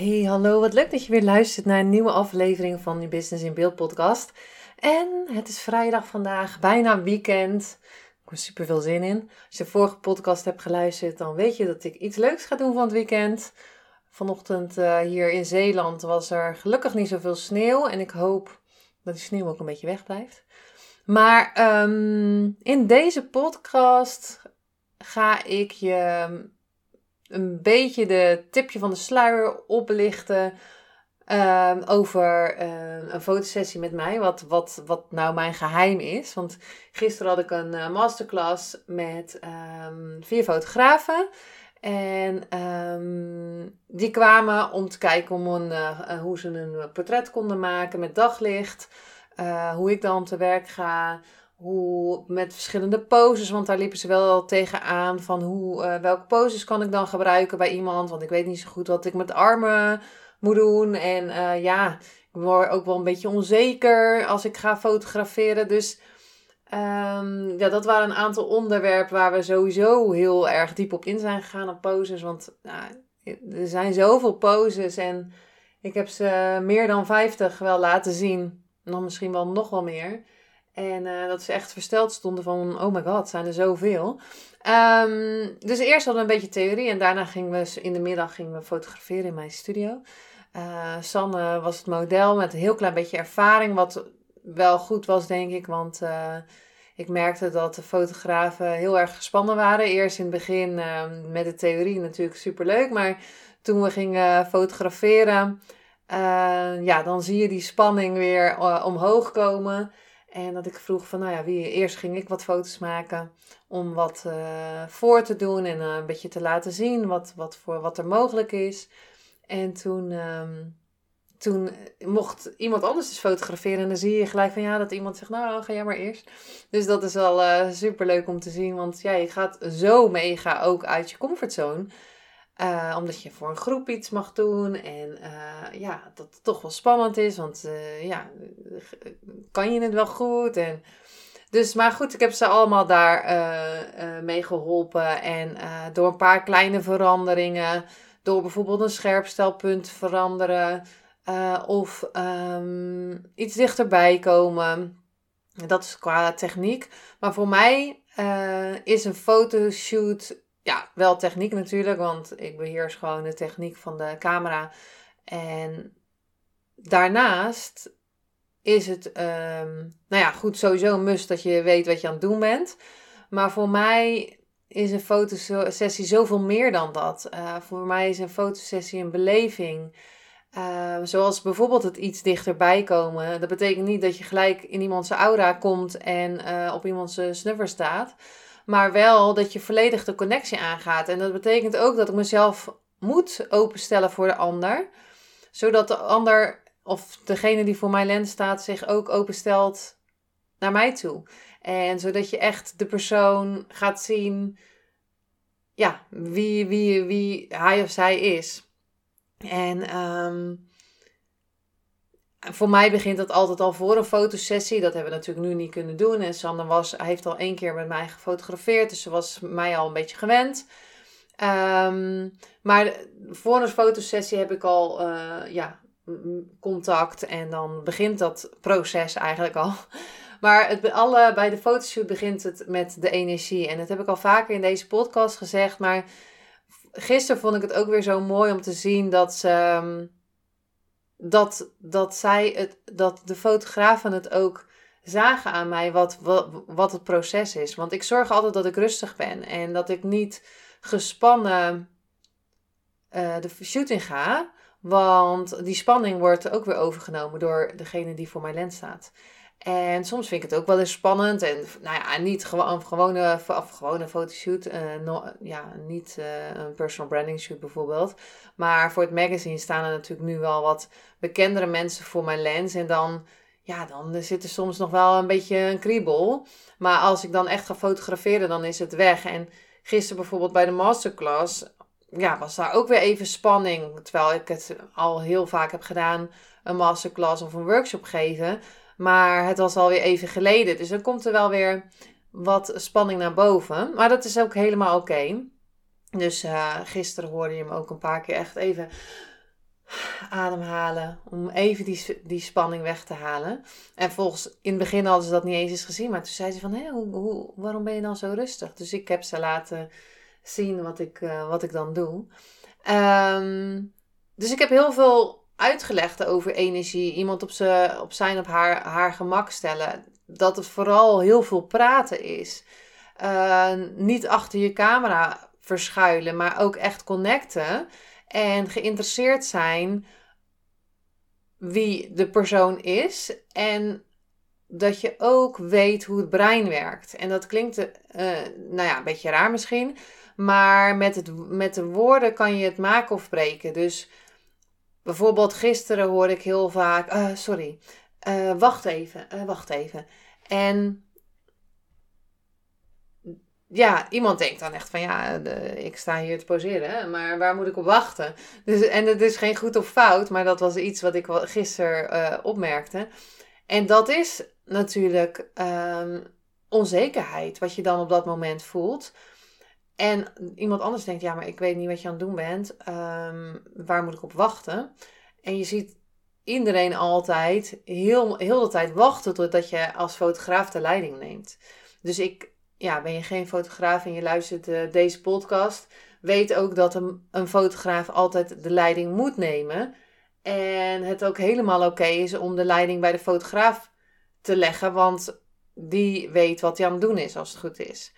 Hey, hallo. Wat leuk dat je weer luistert naar een nieuwe aflevering van je Business in Beeld podcast. En het is vrijdag vandaag, bijna weekend. Ik heb er super veel zin in. Als je de vorige podcast hebt geluisterd, dan weet je dat ik iets leuks ga doen van het weekend. Vanochtend uh, hier in Zeeland was er gelukkig niet zoveel sneeuw. En ik hoop dat die sneeuw ook een beetje wegblijft. Maar um, in deze podcast ga ik je een beetje de tipje van de sluier oplichten. Uh, over uh, een fotosessie met mij, wat, wat, wat nou mijn geheim is. Want gisteren had ik een uh, masterclass met um, vier fotografen. En die kwamen om te kijken een, uh, hoe ze een portret konden maken met daglicht. hoe ik dan te werk ga hoe met verschillende poses, want daar liepen ze wel tegenaan van hoe, uh, welke poses kan ik dan gebruiken bij iemand, want ik weet niet zo goed wat ik met armen moet doen. En uh, ja, ik word ook wel een beetje onzeker als ik ga fotograferen, dus um, ja, dat waren een aantal onderwerpen waar we sowieso heel erg diep op in zijn gegaan op poses, want nou, er zijn zoveel poses en ik heb ze meer dan 50 wel laten zien, dan misschien wel nog wel meer. En uh, dat ze echt versteld stonden van, oh my god, zijn er zoveel. Um, dus eerst hadden we een beetje theorie en daarna gingen we in de middag gingen we fotograferen in mijn studio. Uh, Sanne was het model met een heel klein beetje ervaring, wat wel goed was denk ik, want uh, ik merkte dat de fotografen heel erg gespannen waren. Eerst in het begin uh, met de theorie natuurlijk superleuk, maar toen we gingen fotograferen, ja, dan zie je die spanning weer omhoog komen. En dat ik vroeg van, nou ja, wie, eerst ging ik wat foto's maken om wat uh, voor te doen en uh, een beetje te laten zien wat, wat, voor, wat er mogelijk is. En toen, um, toen mocht iemand anders dus fotograferen en dan zie je gelijk van, ja, dat iemand zegt, nou, ga jij maar eerst. Dus dat is wel uh, super leuk om te zien, want ja, je gaat zo mega ook uit je comfortzone. Uh, omdat je voor een groep iets mag doen. En uh, ja, dat het toch wel spannend is. Want uh, ja, kan je het wel goed? En, dus, maar goed, ik heb ze allemaal daar mee geholpen. En door een paar kleine veranderingen. Door bijvoorbeeld een scherpstelpunt veranderen. of um, iets dichterbij komen. Dat is qua techniek. Maar voor mij is een fotoshoot ja, wel techniek natuurlijk, want ik beheers gewoon de techniek van de camera. En daarnaast is het, um, nou ja, goed, sowieso een must dat je weet wat je aan het doen bent. Maar voor mij is een fotosessie zoveel meer dan dat. Uh, voor mij is een fotosessie een beleving. Uh, zoals bijvoorbeeld het iets dichterbij komen. Dat betekent niet dat je gelijk in iemands aura komt en uh, op iemands snuffer staat. Maar wel dat je volledig de connectie aangaat. En dat betekent ook dat ik mezelf moet openstellen voor de ander. Zodat de ander, of degene die voor mijn lens staat, zich ook openstelt naar mij toe. En zodat je echt de persoon gaat zien, ja, wie, wie, wie hij of zij is. En um, voor mij begint dat altijd al voor een fotosessie. Dat hebben we natuurlijk nu niet kunnen doen. En Sander was, heeft al één keer met mij gefotografeerd. Dus ze was mij al een beetje gewend. Um, maar voor een fotosessie heb ik al uh, ja, contact. En dan begint dat proces eigenlijk al. Maar het, alle, bij de fotoshoot begint het met de energie. En dat heb ik al vaker in deze podcast gezegd. Maar gisteren vond ik het ook weer zo mooi om te zien dat ze... Um, dat, dat zij het, dat de fotografen het ook zagen aan mij wat, wat, wat het proces is. Want ik zorg altijd dat ik rustig ben en dat ik niet gespannen uh, de shooting ga. Want die spanning wordt ook weer overgenomen door degene die voor mijn lens staat. En soms vind ik het ook wel eens spannend. En nou ja, niet gewoon gewone, gewone fotoshoot. Uh, ja, niet uh, een personal branding shoot bijvoorbeeld. Maar voor het magazine staan er natuurlijk nu wel wat bekendere mensen voor mijn lens. En dan, ja, dan zit er soms nog wel een beetje een kriebel. Maar als ik dan echt ga fotograferen, dan is het weg. En gisteren bijvoorbeeld bij de masterclass, ja, was daar ook weer even spanning. Terwijl ik het al heel vaak heb gedaan, een masterclass of een workshop geven. Maar het was alweer even geleden. Dus dan komt er wel weer wat spanning naar boven. Maar dat is ook helemaal oké. Dus uh, gisteren hoorde je hem ook een paar keer echt even ademhalen. Om even die, die spanning weg te halen. En volgens, in het begin hadden ze dat niet eens eens gezien. Maar toen zei ze van, hé, hoe, hoe, waarom ben je dan zo rustig? Dus ik heb ze laten zien wat ik, uh, wat ik dan doe. Um, dus ik heb heel veel uitgelegd over energie. Iemand op, ze, op zijn op haar, haar gemak stellen. Dat het vooral heel veel praten is. Uh, niet achter je camera verschuilen, maar ook echt connecten. En geïnteresseerd zijn wie de persoon is. En dat je ook weet hoe het brein werkt. En dat klinkt, uh, nou ja, een beetje raar misschien. Maar met, het, met de woorden kan je het maken of breken. Dus bijvoorbeeld gisteren hoorde ik heel vaak: uh, sorry, uh, wacht even, wacht even. En ja, iemand denkt dan echt van ja, ik sta hier te poseren, maar waar moet ik op wachten? Dus, en het is geen goed of fout, maar dat was iets wat ik gisteren opmerkte. En dat is natuurlijk um, onzekerheid, wat je dan op dat moment voelt. En iemand anders denkt, ja, maar ik weet niet wat je aan het doen bent. Um, waar moet ik op wachten? En je ziet iedereen altijd heel, heel de tijd wachten totdat je als fotograaf de leiding neemt. Dus ik, ja, ben je geen fotograaf en je luistert uh, deze podcast, weet ook dat een, een fotograaf altijd de leiding moet nemen. En het ook helemaal oké is om de leiding bij de fotograaf te leggen, want die weet wat hij aan het doen is als het goed is.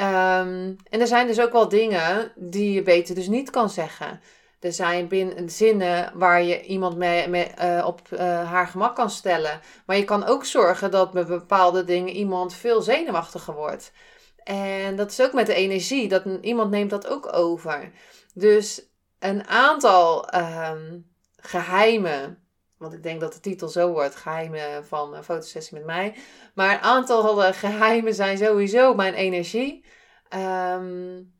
Um, en er zijn dus ook wel dingen die je beter dus niet kan zeggen. Er zijn binnen zinnen waar je iemand mee, uh, op uh, haar gemak kan stellen. Maar je kan ook zorgen dat met bepaalde dingen iemand veel zenuwachtiger wordt. En dat is ook met de energie. Dat iemand neemt dat ook over. Dus een aantal um, geheimen. Want ik denk dat de titel zo wordt: Geheimen van een fotosessie met mij. Maar een aantal geheimen zijn sowieso mijn energie. Um,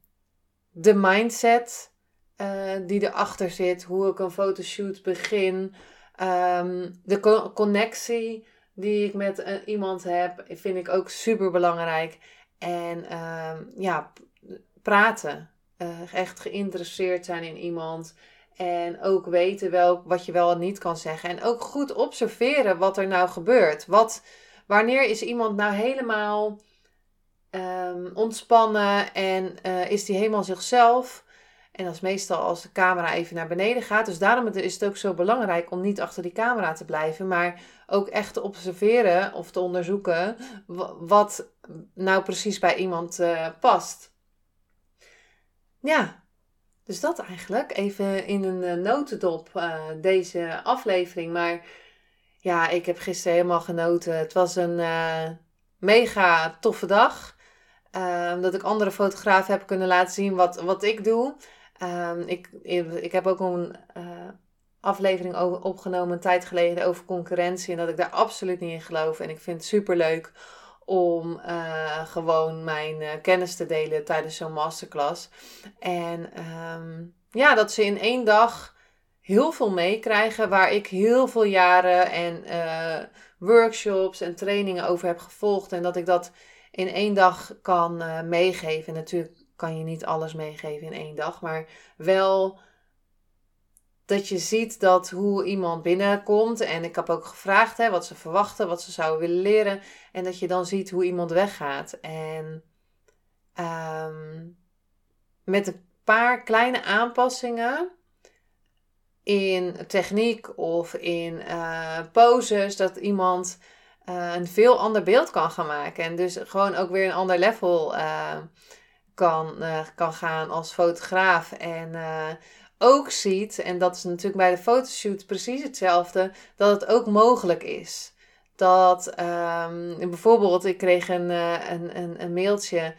de mindset uh, die erachter zit, hoe ik een fotoshoot begin, um, de co connectie die ik met uh, iemand heb, vind ik ook super belangrijk. En um, ja, praten. Uh, echt geïnteresseerd zijn in iemand. En ook weten wel, wat je wel en niet kan zeggen. En ook goed observeren wat er nou gebeurt. Wat, wanneer is iemand nou helemaal um, ontspannen en uh, is die helemaal zichzelf? En dat is meestal als de camera even naar beneden gaat. Dus daarom is het ook zo belangrijk om niet achter die camera te blijven, maar ook echt te observeren of te onderzoeken wat nou precies bij iemand uh, past. Ja, dus dat eigenlijk. Even in een uh, notendop uh, deze aflevering. Maar ja, ik heb gisteren helemaal genoten. Het was een mega toffe dag. dat ik andere fotografen heb kunnen laten zien wat, wat ik doe. Um, ik, ik heb ook een aflevering opgenomen een tijd geleden over concurrentie. En dat ik daar absoluut niet in geloof. En ik vind het super leuk om uh, gewoon mijn uh, kennis te delen tijdens zo'n masterclass. En um, ja, dat ze in één dag heel veel meekrijgen waar ik heel veel jaren en workshops en trainingen over heb gevolgd. En dat ik dat in één dag kan meegeven. natuurlijk kan je niet alles meegeven in één dag, maar wel dat je ziet dat hoe iemand binnenkomt. En ik heb ook gevraagd hè, wat ze verwachten, wat ze zouden willen leren. En dat je dan ziet hoe iemand weggaat. En um, met een paar kleine aanpassingen in techniek of in uh, poses, dat iemand uh, een veel ander beeld kan gaan maken. En dus gewoon ook weer een ander level uh, kan, kan gaan als fotograaf. En ook ziet, en dat is natuurlijk bij de fotoshoot precies hetzelfde, dat het ook mogelijk is. Dat ehm, bijvoorbeeld, ik kreeg een, uh, een, een, een mailtje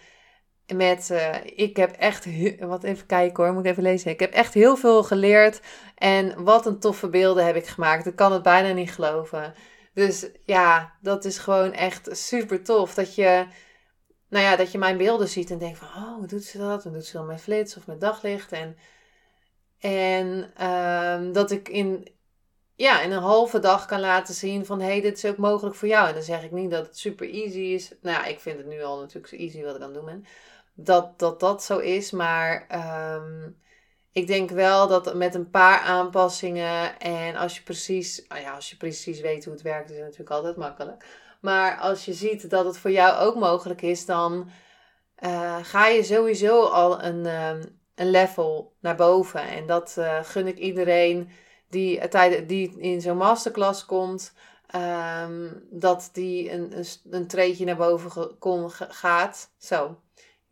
met, uh, ik heb echt, wat even kijken hoor, moet ik even lezen. Ik heb echt heel veel geleerd en wat een toffe beelden heb ik gemaakt. Ik kan het bijna niet geloven. Dus ja, dat is gewoon echt super tof. Dat je, nou ja, dat je mijn beelden ziet en denkt van, oh, hoe doet ze dat? Hoe doet ze dan met flits of met daglicht? En, en um, dat ik in, ja, in een halve dag kan laten zien van, hé, hey, dit is ook mogelijk voor jou. En dan zeg ik niet dat het super easy is. Nou ja, ik vind het nu al natuurlijk zo easy wat ik aan het doen ben dat dat, dat zo is. Maar ehm, ik denk wel dat met een paar aanpassingen en als je precies, nou ja, als je precies weet hoe het werkt, is het natuurlijk altijd makkelijk. Maar als je ziet dat het voor jou ook mogelijk is, dan uh, ga je sowieso al een, um, een level naar boven. En dat uh, gun ik iedereen die, die in zo'n masterclass komt. Um, dat die een, een, een treedje naar boven kon, gaat. Zo,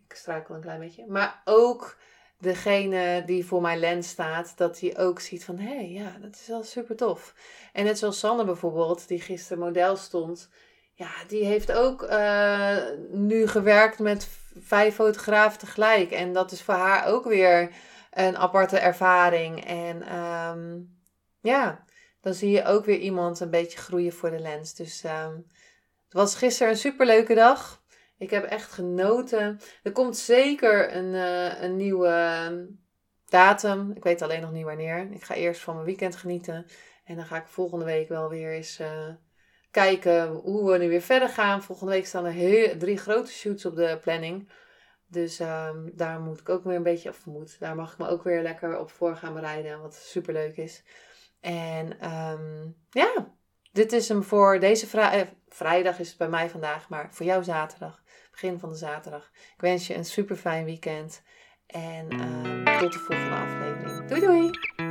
ik struikel een klein beetje. Maar ook degene die voor mijn lens staat, dat hij ook ziet van, hé, hey, ja, dat is wel super tof. En net zoals Sanne bijvoorbeeld, die gisteren model stond, ja, die heeft ook uh, nu gewerkt met vijf fotografen tegelijk. En dat is voor haar ook weer een aparte ervaring. En um, ja, dan zie je ook weer iemand een beetje groeien voor de lens. Dus um, het was gisteren een superleuke dag. Ik heb echt genoten. Er komt zeker een, uh, een nieuwe ehm, datum. Ik weet alleen nog niet wanneer. Ik ga eerst van mijn weekend genieten. En dan ga ik volgende week wel weer eens uh, kijken hoe we nu weer verder gaan. Volgende week staan er heel, drie grote shoots op de planning. Dus um, daar moet ik ook weer een beetje, of moet, daar mag ik me ook weer lekker op voor gaan bereiden. Wat super leuk is. En um, ja, dit is hem voor deze vrij, eh, vrijdag is het bij mij vandaag, maar voor jou zaterdag begin van de zaterdag. Ik wens je een super fijn weekend. En uh, tot de volgende aflevering. Doei doei!